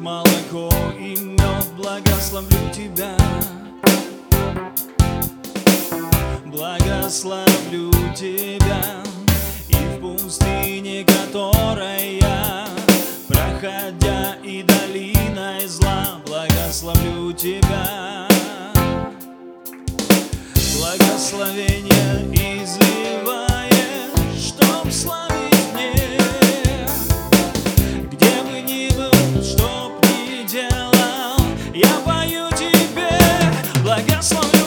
молоко и мед, благословлю тебя. Благословлю тебя и в пустыне, которой я, проходя и долиной зла, благословлю тебя. Благословение just want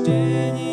Odpuszczenie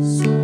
So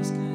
is good.